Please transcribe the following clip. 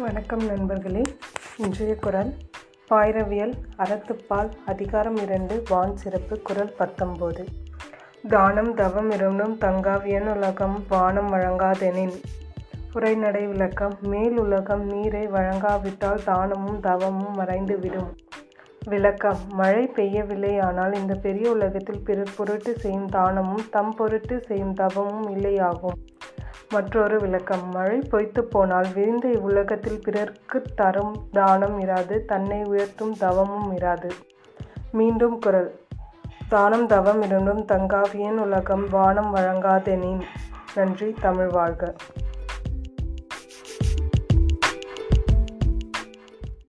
வணக்கம் நண்பர்களே. இன்றைய குரல் பாயிரவியல் அறத்துப்பால் அதிகாரம் இரண்டு வான் சிறப்பு குரல் பத்தொம்போது. தானம் தவம் இரண்டும் தங்காவியன் உலகம் வானம் வழங்காதெனின் உரைநடை விளக்கம் மேல் உலகம் நீரை வழங்காவிட்டால் தானமும் தவமும் மறைந்துவிடும். விளக்கம் மழை பெய்யவில்லை ஆனால் இந்த பெரிய உலகத்தில் பிறர் பொருட்டு செய்யும் தானமும் தம் பொருட்டு செய்யும் தவமும் இல்லையாகும். மற்றொரு விளக்கம். மழை பொய்த்து போனால் விரிந்த இவ்வுலகத்தில் பிறர்க்கு தரும் தானம் இராது தன்னை உயர்த்தும் தவமும் இராது. மீண்டும் குரல். தானம் தவம் இரண்டும் தங்காவியன் உலகம் வானம் வழங்காதெனின். நன்றி தமிழ் வாழ்க.